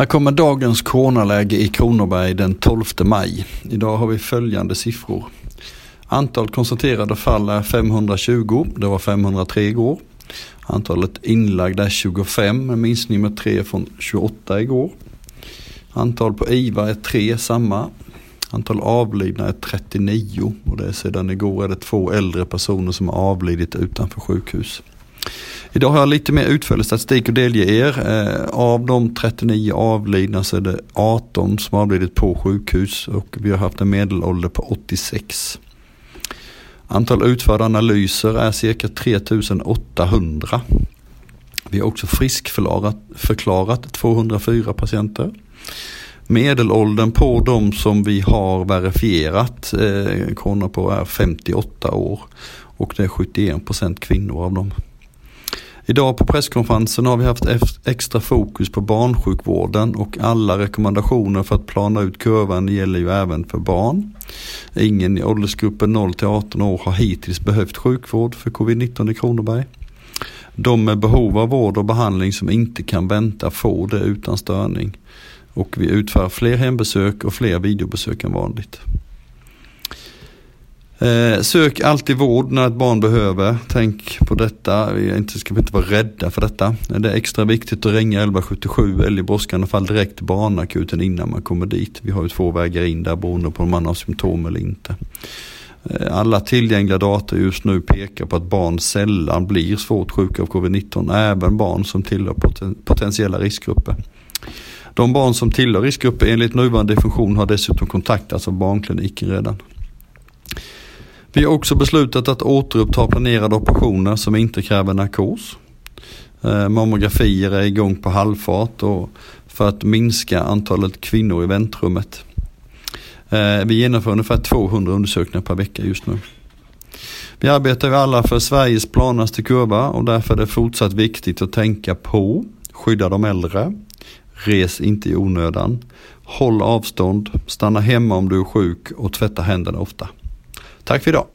Här kommer dagens coronaläge i Kronoberg den 12 maj. Idag har vi följande siffror. Antal konstaterade fall är 520, det var 503 igår. Antalet inlagda är 25, en minskning med 3 från 28 igår. Antal på IVA är 3, samma. Antal avlidna är 39 och det är sedan igår är det två äldre personer som har avlidit utanför sjukhus. Idag har jag lite mer utförlig statistik att delge er. Eh, av de 39 avlidna så är det 18 som har avlidit på sjukhus och vi har haft en medelålder på 86. Antal utförda analyser är cirka 3800. Vi har också friskförklarat 204 patienter. Medelåldern på de som vi har verifierat eh, på är 58 år och det är 71% kvinnor av dem. Idag på presskonferensen har vi haft extra fokus på barnsjukvården och alla rekommendationer för att plana ut kurvan gäller ju även för barn. Ingen i åldersgruppen 0 till 18 år har hittills behövt sjukvård för covid-19 i Kronoberg. De med behov av vård och behandling som inte kan vänta får det utan störning. Och vi utför fler hembesök och fler videobesök än vanligt. Eh, sök alltid vård när ett barn behöver. Tänk på detta. Vi inte, ska inte vara rädda för detta. Det är extra viktigt att ringa 1177 eller i brådskande fall direkt till barnakuten innan man kommer dit. Vi har ju två vägar in där beroende på om man har symptom eller inte. Eh, alla tillgängliga data just nu pekar på att barn sällan blir svårt sjuka av covid-19. Även barn som tillhör poten potentiella riskgrupper. De barn som tillhör riskgrupper enligt nuvarande definition har dessutom kontaktats av barnkliniken redan. Vi har också beslutat att återuppta planerade operationer som inte kräver narkos. Eh, mammografier är igång på halvfart och för att minska antalet kvinnor i väntrummet. Eh, vi genomför ungefär 200 undersökningar per vecka just nu. Vi arbetar ju alla för Sveriges planaste kurva och därför är det fortsatt viktigt att tänka på skydda de äldre, res inte i onödan, håll avstånd, stanna hemma om du är sjuk och tvätta händerna ofta. Tack för idag.